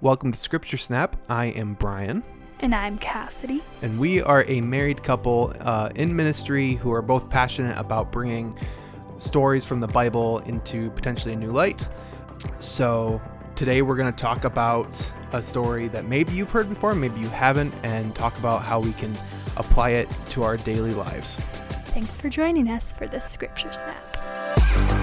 Welcome to Scripture Snap. I am Brian, And I'm Cassidy. and we are a married couple uh, in ministry who are both passionate about bringing stories from the Bible into potentially a new light. So, today we're going to talk about a story that maybe you've heard before, maybe you haven't, and talk about how we can apply it to our daily lives. Thanks for joining us for this scripture snap.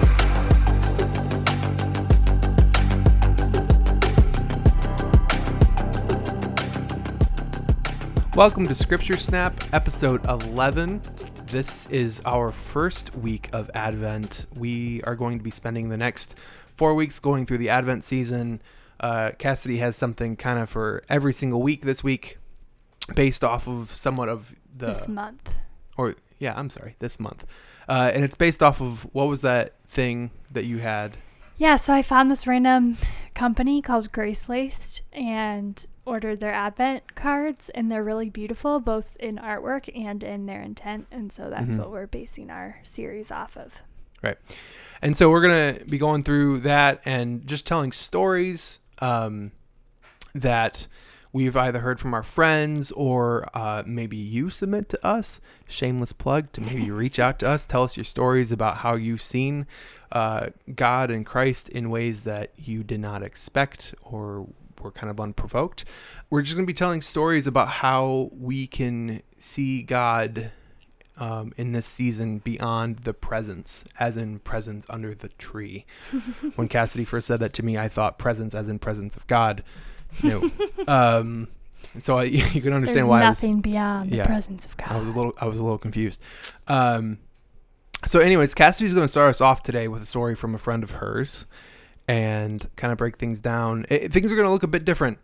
Welcome to Scripture Snap, episode 11. This is our first week of Advent. We are going to be spending the next four weeks going through the Advent season. Uh, Cassidy has something kind of for every single week this week, based off of somewhat of the. this month. or, yeah, I'm sorry, this month. Uh, and it's based off of what was that thing that you had? Yeah, so I found this random company called Grace Laced and ordered their advent cards, and they're really beautiful, both in artwork and in their intent. And so that's Mhm. what we're basing our series off of. Right and so we're going to be going through that and just telling stories um, that we've either heard from our friends or uh, maybe you submit to us. Shameless plug to maybe reach out to us, tell us your stories about how you've seen uh, God and Christ in ways that you did not expect or were kind of unprovoked. We're just going to be telling stories about how we can see God um, in this season beyond the presence, as in presence under the tree. when Cassidy first said that to me, I thought presence as in presence of God. No. um, so I, you can understand There's why I was, nothing beyond yeah. the presence of I was a God. little I was a little confused. Um, so, anyways, Cassidy's going to start us off today with a story from a friend of hers, and kind of break things down. I things are going to look a bit different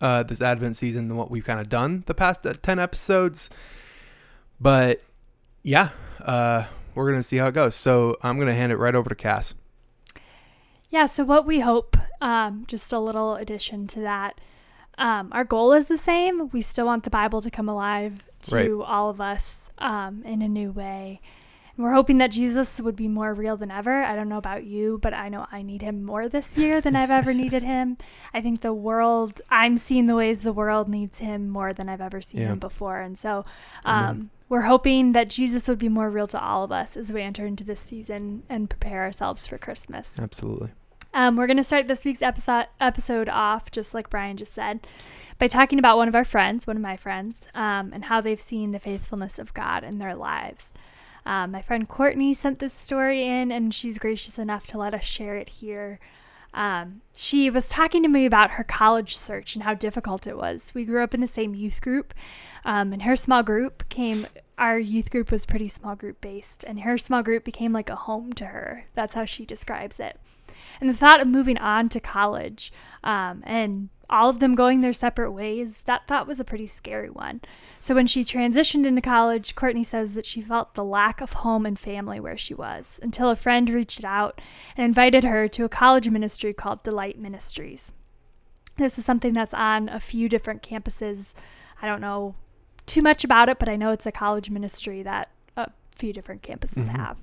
uh, this Advent season than what we've kind of done the past uh, ten episodes. But yeah, uh, we're going to see how it goes. So I'm going to hand it right over to Cass. Yeah, so what we hope, um, just a little addition to that, um, our goal is the same. We still want the Bible to come alive to Right. all of us um, in a new way. We're hoping that Jesus would be more real than ever. I don't know about you, but I know I need him more this year than I've ever needed him. I think the world, I'm seeing the ways the world needs him more than I've ever seen Yeah. him before. And so um, we're hoping that Jesus would be more real to all of us as we enter into this season and prepare ourselves for Christmas. Absolutely. Um, we're going to start this week's episode episode off, just like Brian just said, by talking about one of our friends, one of my friends, um, and how they've seen the faithfulness of God in their lives. Um, my friend Courtney sent this story in, and she's gracious enough to let us share it here. Um, she was talking to me about her college search and how difficult it was. We grew up in the same youth group, um, and her small group came. Our youth group was pretty small group based, and her small group became like a home to her. That's how she describes it. And the thought of moving on to college um, and all of them going their separate ways, that thought was a pretty scary one. So when she transitioned into college, Courtney says that she felt the lack of home and family where she was until a friend reached out and invited her to a college ministry called Delight Ministries. This is something that's on a few different campuses. I don't know too much about it, but I know it's a college ministry that a few different campuses Mhm. have.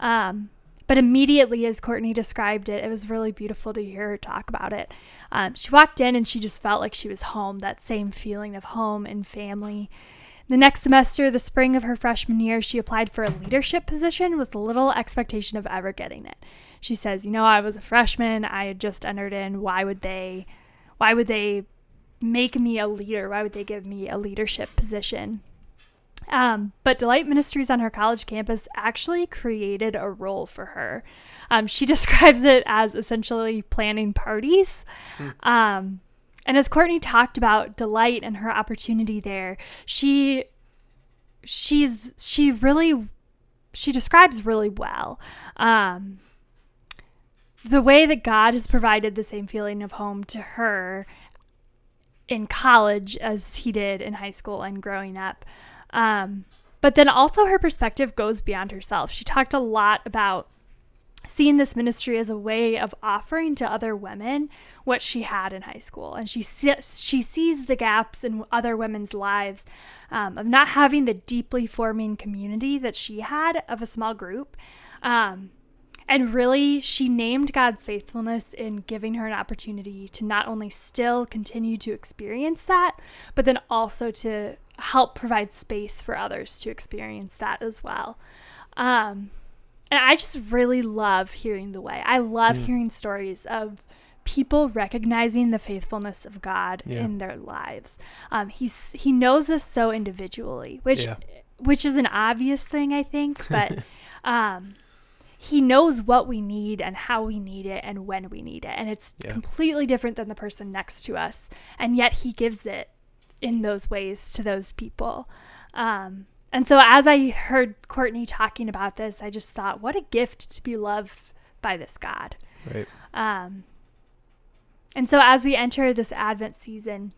Um, but immediately, as Courtney described it, it was really beautiful to hear her talk about it. Um, she walked in and she just felt like she was home, that same feeling of home and family. The next semester, the spring of her freshman year, she applied for a leadership position with little expectation of ever getting it. She says, "You know, I was a freshman. I had just entered in. Why would they? Why would they make me a leader? Why would they give me a leadership position?" Um, but Delight Ministries on her college campus actually created a role for her. Um, she describes it as essentially planning parties. Um, and as Courtney talked about Delight and her opportunity there, she she's she really she describes really well um, the way that God has provided the same feeling of home to her in college as he did in high school and growing up. Um, but then also her perspective goes beyond herself. She talked a lot about seeing this ministry as a way of offering to other women what she had in high school and she se- she sees the gaps in other women's lives um, of not having the deeply forming community that she had of a small group um, And really, she named God's faithfulness in giving her an opportunity to not only still continue to experience that, but then also to help provide space for others to experience that as well. Um, and I just really love hearing the way. I love Mm. hearing stories of people recognizing the faithfulness of God Yeah. in their lives. Um, he's he knows us so individually, which Yeah. which is an obvious thing, I think, but um, he knows what we need and how we need it and when we need it, and it's Yeah. completely different than the person next to us, and yet he gives it in those ways to those people. Um, and so, as I heard Courtney talking about this, I just thought, what a gift to be loved by this God. Right. Um, and so, as we enter this Advent season,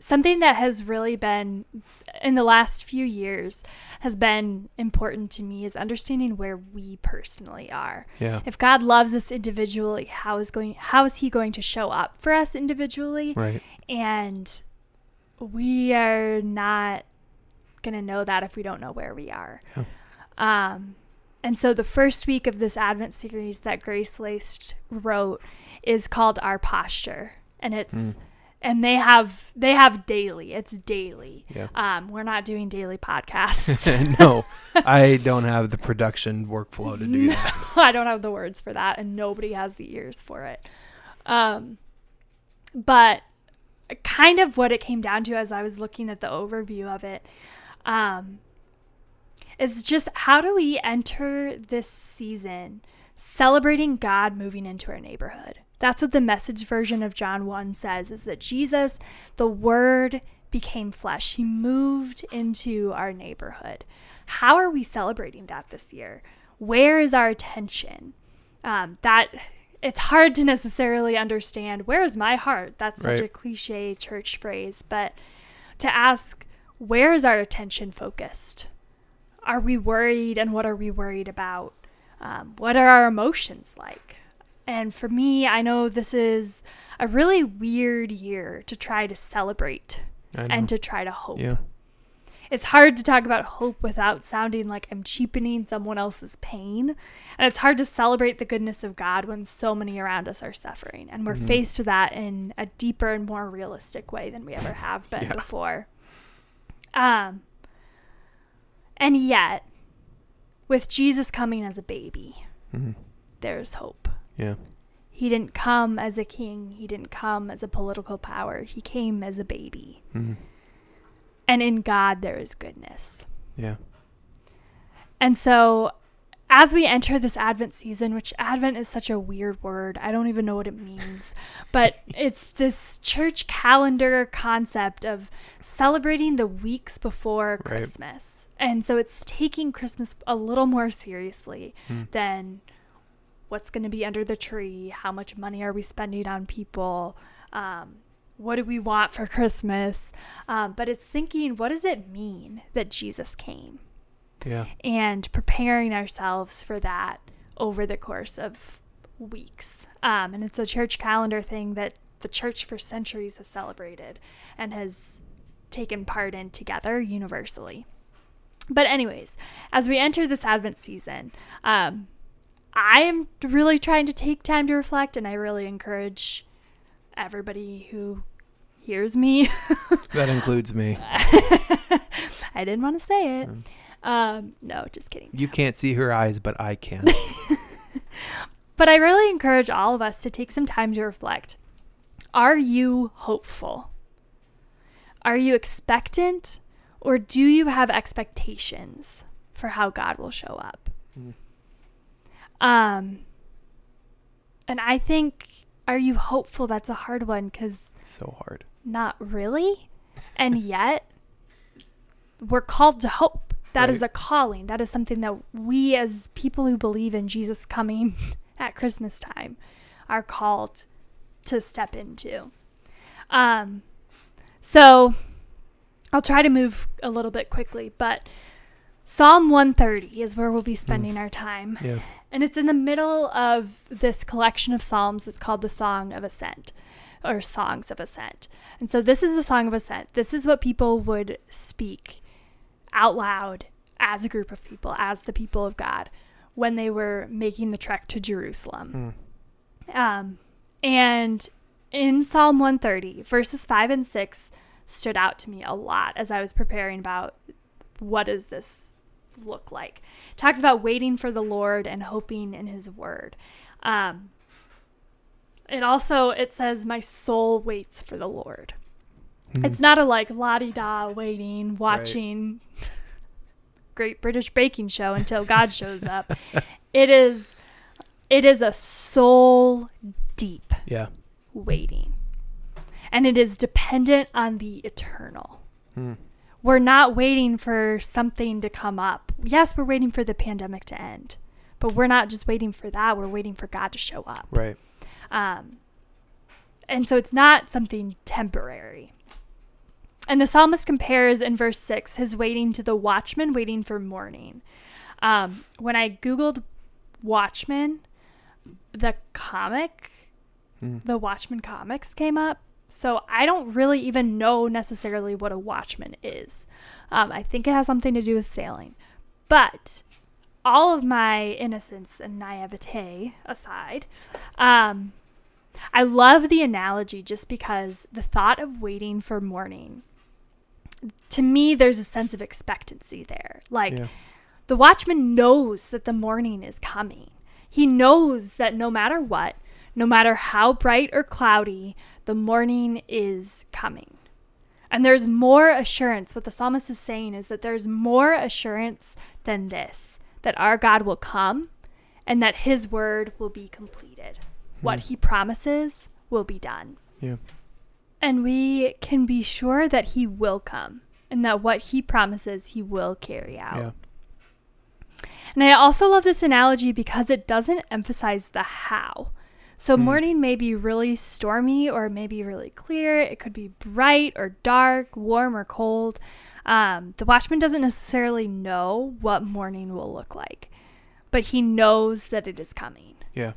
something that has really been in the last few years has been important to me is understanding where we personally are. Yeah. If God loves us individually, how is going how is he going to show up for us individually? Right. And we are not going to know that if we don't know where we are. Yeah. Um, and so the first week of this Advent series that Grace Laced wrote is called Our Posture. And it's Mm. And they have they have daily. It's daily. Yeah. Um, we're not doing daily podcasts. no, I don't have the production workflow to do that. I don't have the words for that, and nobody has the ears for it. Um, but kind of what it came down to as I was looking at the overview of it um, is just how do we enter this season celebrating God moving into our neighborhood? That's what the message version of John 1 says is that Jesus, the Word, became flesh. He moved into our neighborhood. How are we celebrating that this year? Where is our attention? Um, that it's hard to necessarily understand where is my heart? That's such Right. a cliche church phrase, but to ask where is our attention focused? Are we worried and what are we worried about? Um, what are our emotions like? And for me, I know this is a really weird year to try to celebrate and to try to hope. yeah. It's hard to talk about hope without sounding like I'm cheapening someone else's pain. And it's hard to celebrate the goodness of God when so many around us are suffering. And we're Mhm. faced with that in a deeper and more realistic way than we ever have been Yeah. before. Um, and yet, with Jesus coming as a baby, Mhm. there's hope. Yeah. He didn't come as a king, he didn't come as a political power, he came as a baby. Mhm. And in God, there is goodness. Yeah. And so, as we enter this Advent season, which Advent is such a weird word, I don't even know what it means, but it's this church calendar concept of celebrating the weeks before Right. Christmas. And so, it's taking Christmas a little more seriously Mm. than what's going to be under the tree, how much money are we spending on people, um, what do we want for Christmas. Um, but it's thinking, what does it mean that Jesus came? Yeah. and preparing ourselves for that over the course of weeks. Um, and it's a church calendar thing that the church for centuries has celebrated and has taken part in together universally. But, anyways, as we enter this Advent season, um, I am really trying to take time to reflect, and I really encourage everybody who hears me. That includes me. I didn't want to say it. Mm. Um, no, just kidding. You can't see her eyes, but I can. But I really encourage all of us to take some time to reflect. Are you hopeful? Are you expectant? Or do you have expectations for how God will show up? Mm. Um, and I think, are you hopeful? That's a hard one because so hard. not really. And yet, we're called to hope. That is Right. a calling. That is something that we, as people who believe in Jesus coming at Christmas time, are called to step into. Um, so I'll try to move a little bit quickly, but Psalm 130 is where we'll be spending our time. Yeah. And it's in the middle of this collection of psalms that's called the Song of Ascent or Songs of Ascent. And so this is the Song of Ascent. This is what people would speak out loud as a group of people, as the people of God, when they were making the trek to Jerusalem. Mm. Um, and in Psalm 130, verses 5 and 6 stood out to me a lot as I was preparing about what is this look like. It talks about waiting for the Lord and hoping in his word. Um, it also it says my soul waits for the Lord. Mm. It's not a like la di da waiting, watching Great British Baking Show until God shows up. it is it is a soul deep Yeah. waiting. And it is dependent on the eternal. Mm. We're not waiting for something to come up. Yes, we're waiting for the pandemic to end, but we're not just waiting for that. We're waiting for God to show up. Right. Um, and so it's not something temporary. And the psalmist compares in verse 6 his waiting to the watchman waiting for morning. Um, when I Googled Watchmen, the comic, Mm. the Watchmen comics came up. So I don't really even know necessarily what a watchman is. Um, I think it has something to do with sailing. But all of my innocence and naivete aside, um, I love the analogy just because the thought of waiting for morning, to me, there's a sense of expectancy there. Like Yeah. the watchman knows that the morning is coming. He knows that no matter what, no matter how bright or cloudy, the morning is coming. And there's more assurance. What the psalmist is saying is that there's more assurance than this that our God will come and that his word will be completed. What hmm. he promises will be done. Yeah. And we can be sure that he will come and that what he promises he will carry out. Yeah. And I also love this analogy because it doesn't emphasize the how. So, Mm. morning may be really stormy or maybe really clear. It could be bright or dark, warm or cold. Um, the watchman doesn't necessarily know what morning will look like, but he knows that it is coming. Yeah.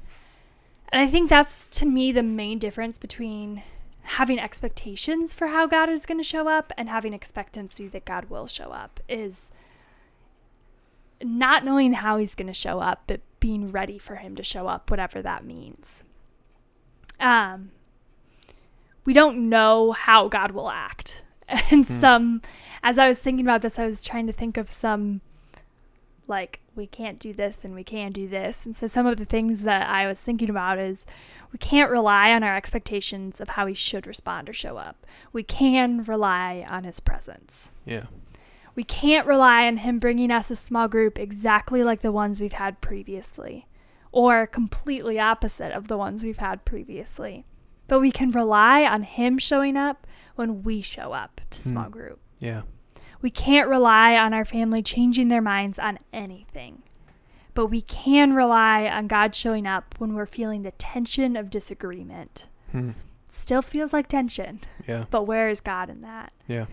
And I think that's to me the main difference between having expectations for how God is going to show up and having expectancy that God will show up is not knowing how he's going to show up but being ready for him to show up whatever that means. Um we don't know how God will act. And Hmm. some as I was thinking about this I was trying to think of some like we can't do this and we can do this. And so some of the things that I was thinking about is we can't rely on our expectations of how he should respond or show up. We can rely on his presence. Yeah. We can't rely on him bringing us a small group exactly like the ones we've had previously or completely opposite of the ones we've had previously. But we can rely on him showing up when we show up to small Hmm. group. Yeah. We can't rely on our family changing their minds on anything. But we can rely on God showing up when we're feeling the tension of disagreement. Hmm. Still feels like tension, Yeah. but where is God in that? Yeah.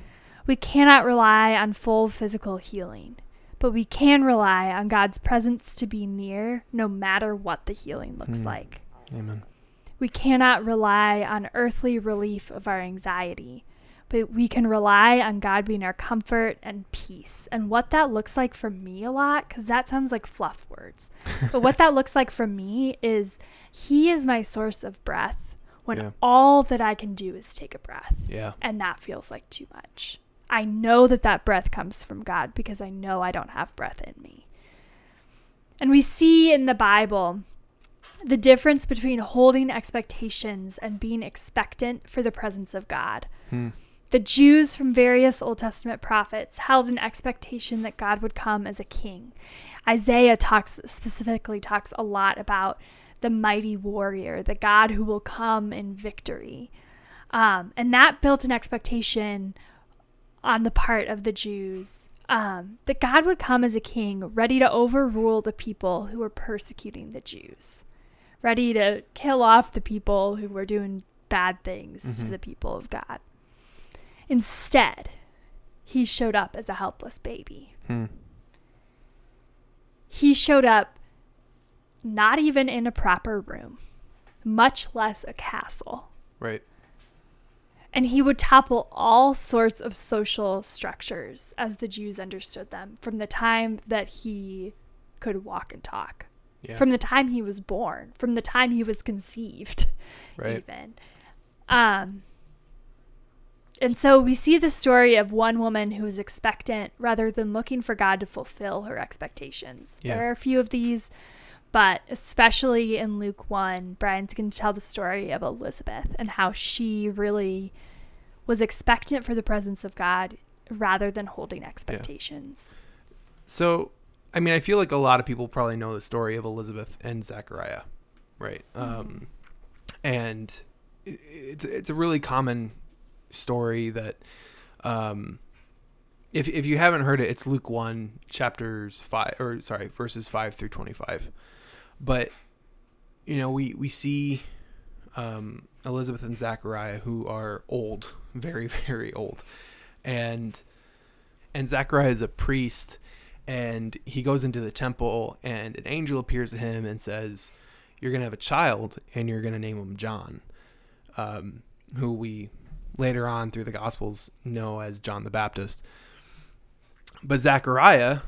We cannot rely on full physical healing, but we can rely on God's presence to be near no matter what the healing looks Hmm. like. Amen. We cannot rely on earthly relief of our anxiety, but we can rely on God being our comfort and peace. And what that looks like for me a lot, because that sounds like fluff words, but what that looks like for me is He is my source of breath when Yeah. all that I can do is take a breath. Yeah. And that feels like too much. I know that that breath comes from God because I know I don't have breath in me. And we see in the Bible the difference between holding expectations and being expectant for the presence of God. Hmm. The Jews from various Old Testament prophets held an expectation that God would come as a king. Isaiah talks specifically talks a lot about the mighty warrior, the God who will come in victory. Um, and that built an expectation on the part of the Jews um, that God would come as a king, ready to overrule the people who were persecuting the Jews, ready to kill off the people who were doing bad things to Mhm. the people of God. Instead, he showed up as a helpless baby. Hmm. He showed up not even in a proper room, much less a castle. Right. And he would topple all sorts of social structures as the Jews understood them from the time that he could walk and talk. Yeah. From the time he was born, from the time he was conceived, right. even. Um, and so we see the story of one woman who is expectant rather than looking for God to fulfill her expectations. Yeah. There are a few of these, but especially in Luke 1, Brian's going to tell the story of Elizabeth and how she really was expectant for the presence of God rather than holding expectations. So, I mean, I feel like a lot of people probably know the story of Elizabeth and Zachariah, right? Um, and it, it's it's a really common story that, um, if if you haven't heard it, it's Luke one chapters five or sorry verses five through twenty five, but you know we we see um, Elizabeth and Zachariah who are old, very very old, and and Zachariah is a priest and he goes into the temple and an angel appears to him and says you're going to have a child and you're going to name him john um, who we later on through the gospels know as john the baptist. But zachariah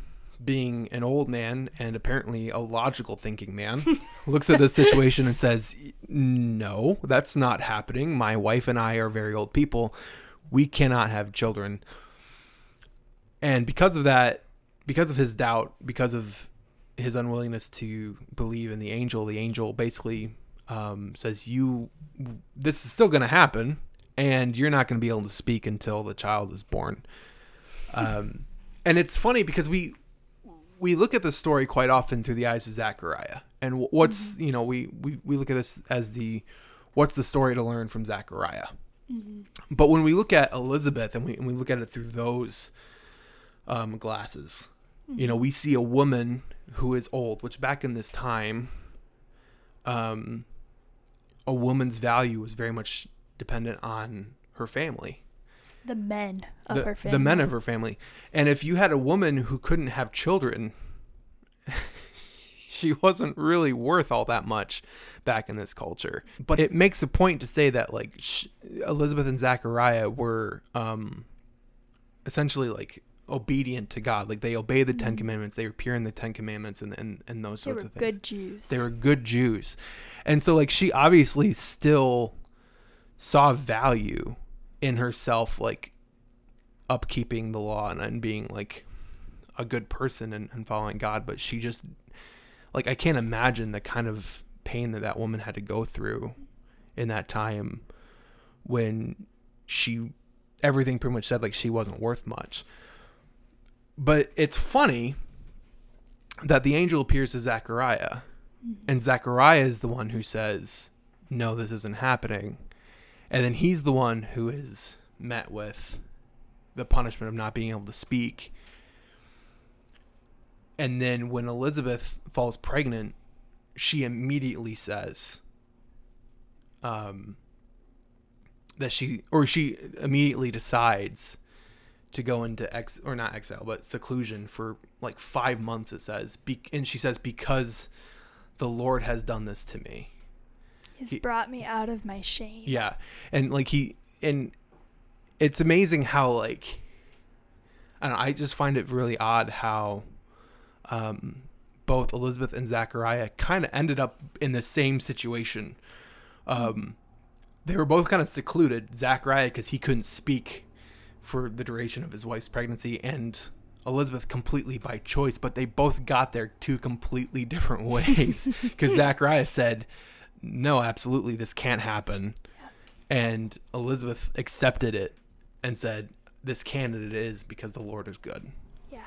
being an old man and apparently a logical thinking man looks at this situation and says no that's not happening. My wife and i are very old people. We cannot have children. And because of that because of his doubt, because of his unwillingness to believe in the angel, the angel basically um, says, "You, this is still going to happen, and you're not going to be able to speak until the child is born." Um, and it's funny because we we look at the story quite often through the eyes of Zachariah, and what's you know we, we we look at this as the what's the story to learn from Zachariah. But when we look at Elizabeth and we and we look at it through those um, glasses, you know, we see a woman who is old, which back in this time, um, a woman's value was very much dependent on her family, The men of the, her family. the men of her family. And if you had a woman who couldn't have children, she wasn't really worth all that much back in this culture. But it makes a point to say that like sh- Elizabeth and Zachariah were um, essentially like obedient to God. Like they obey the Ten Commandments. They appear in the Ten Commandments and and, and those They sorts of things. good Jews. They were good Jews. And so like she obviously still saw value in herself like upkeeping the law and, and being like a good person and, and following God, but she just like I can't imagine the kind of pain that that woman had to go through in that time when she everything pretty much said like she wasn't worth much. But it's funny that the angel appears to Zachariah, and Zachariah is the one who says, No, this isn't happening. And then he's the one who is met with the punishment of not being able to speak. And then when Elizabeth falls pregnant, she immediately says, um, that she, or she immediately decides to go into ex or not exile but seclusion for like five months it says Be- and she says because the lord has done this to me He's he- brought me out of my shame. yeah and like he and it's amazing how like i know, i just find it really odd how um both elizabeth and zachariah kind of ended up in the same situation um they were both kind of secluded zachariah because he couldn't speak for the duration of his wife's pregnancy and Elizabeth completely by choice, but they both got there two completely different ways. Because Zachariah said, No, absolutely, this can't happen. And Elizabeth accepted it and said, This candidate is because the Lord is good. Yeah.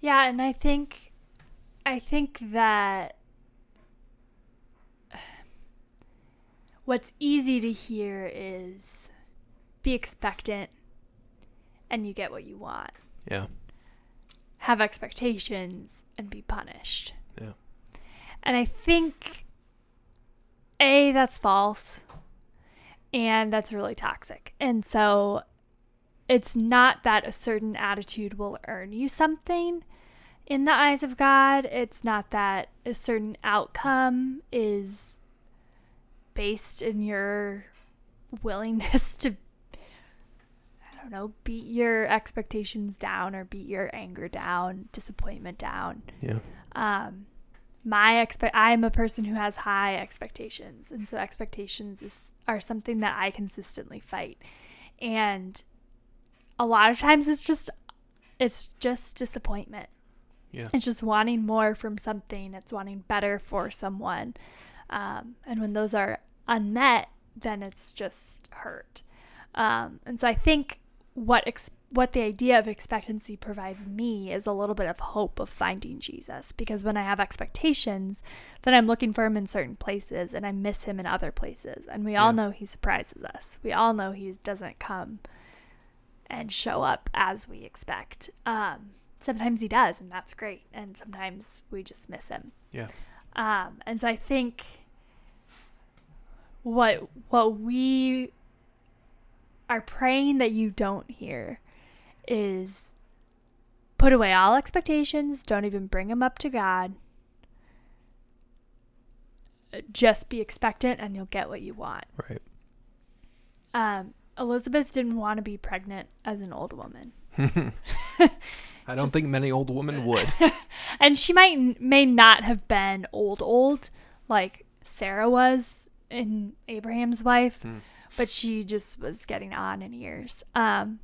Yeah, and I think I think that what's easy to hear is be expectant and you get what you want. Yeah. Have expectations and be punished. Yeah. And I think A, that's false. And that's really toxic. And so it's not that a certain attitude will earn you something in the eyes of God. It's not that a certain outcome is based in your willingness to, I don't know, beat your expectations down or beat your anger down, disappointment down. Yeah. Um, my expect I'm a person who has high expectations, and so expectations is are something that I consistently fight, and a lot of times it's just it's just disappointment. Yeah. It's just wanting more from something. It's wanting better for someone, um, and when those are unmet, then it's just hurt. Um, and so I think what ex- what the idea of expectancy provides me is a little bit of hope of finding Jesus because when I have expectations, then I'm looking for him in certain places and I miss him in other places. And we all know he surprises us. We all know he doesn't come and show up as we expect. Um, sometimes he does, and that's great. And sometimes we just miss him. Yeah. Um, and so I think what what we are praying that you don't hear is put away all expectations, don't even bring them up to God. Just be expectant and you'll get what you want. Right. Um, Elizabeth didn't want to be pregnant as an old woman. I don't Just- think many old women would. and she might may not have been old old like Sarah was in Abraham's wife, Hmm. but she just was getting on in years. Um,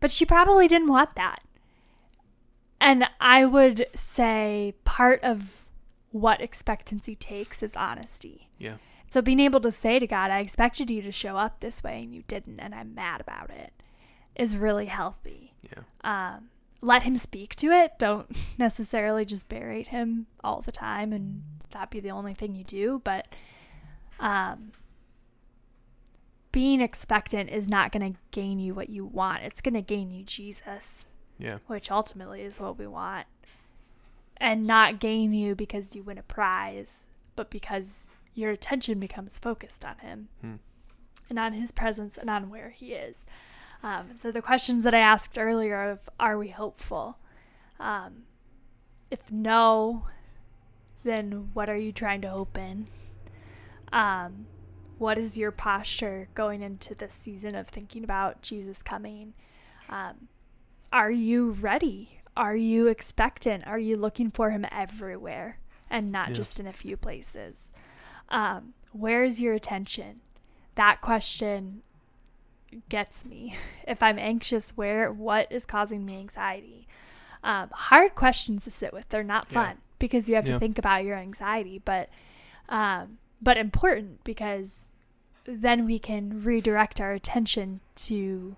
but she probably didn't want that. And I would say part of what expectancy takes is honesty. Yeah. So being able to say to God, I expected you to show up this way and you didn't, and I'm mad about it, is really healthy Yeah. um, let him speak to it. Don't necessarily just berate him all the time and that be the only thing you do. But um, being expectant is not going to gain you what you want. It's going to gain you Jesus, Yeah. which ultimately is what we want. And not gain you because you win a prize, but because your attention becomes focused on him Hmm. and on his presence and on where he is. Um, so the questions that I asked earlier of are we hopeful? Um, if no, then what are you trying to hope in? Um, what is your posture going into this season of thinking about Jesus coming? Um, are you ready? Are you expectant? Are you looking for him everywhere and not Yeah. just in a few places? Um, where is your attention? That question gets me. If I'm anxious, where what is causing me anxiety? Um, hard questions to sit with. They're not Yeah. fun because you have Yeah. to think about your anxiety, but um, but important because then we can redirect our attention to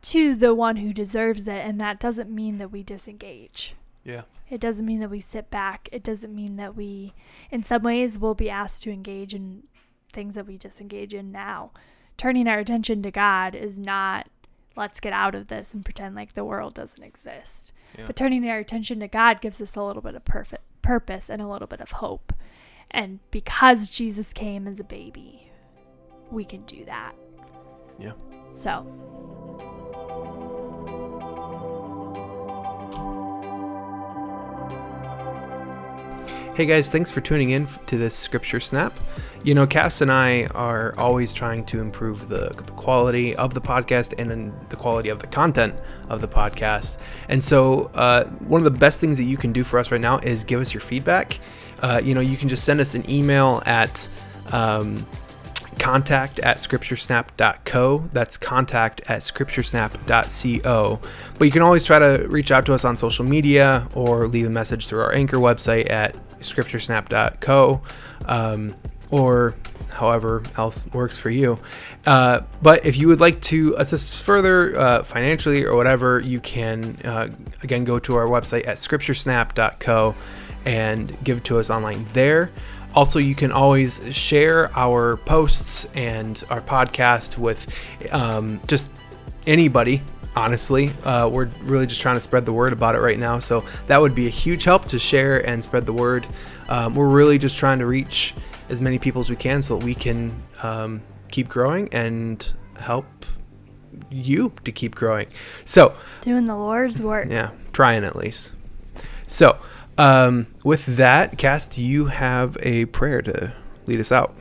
to the one who deserves it, and that doesn't mean that we disengage. Yeah. It doesn't mean that we sit back. It doesn't mean that we, in some ways, will be asked to engage in things that we disengage in now. Turning our attention to God is not, let's get out of this and pretend like the world doesn't exist. Yeah. But turning our attention to God gives us a little bit of perfect purpose and a little bit of hope. And because Jesus came as a baby, we can do that. Yeah. So, Hey guys, thanks for tuning in to this scripture snap. You know, Cass and I are always trying to improve the, the quality of the podcast and the quality of the content of the podcast. And so, uh, one of the best things that you can do for us right now is give us your feedback. Uh, you know, you can just send us an email at um, contact at scripturesnap.co. That's contact at scripturesnap.co. But you can always try to reach out to us on social media or leave a message through our anchor website at scripturesnap.co um, or however else works for you. Uh, but if you would like to assist further uh, financially or whatever, you can uh, again go to our website at scripturesnap.co and give to us online there. Also, you can always share our posts and our podcast with um, just anybody. Honestly, uh, we're really just trying to spread the word about it right now. So that would be a huge help to share and spread the word. Um, we're really just trying to reach as many people as we can so that we can um, keep growing and help you to keep growing. So, doing the Lord's work. yeah, trying at least. So, um, with that, Cass, do you have a prayer to lead us out?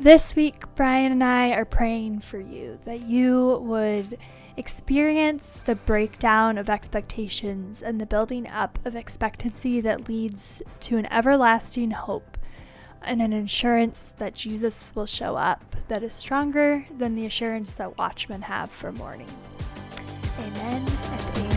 This week, Brian and I are praying for you that you would experience the breakdown of expectations and the building up of expectancy that leads to an everlasting hope and an assurance that Jesus will show up that is stronger than the assurance that watchmen have for morning. Amen.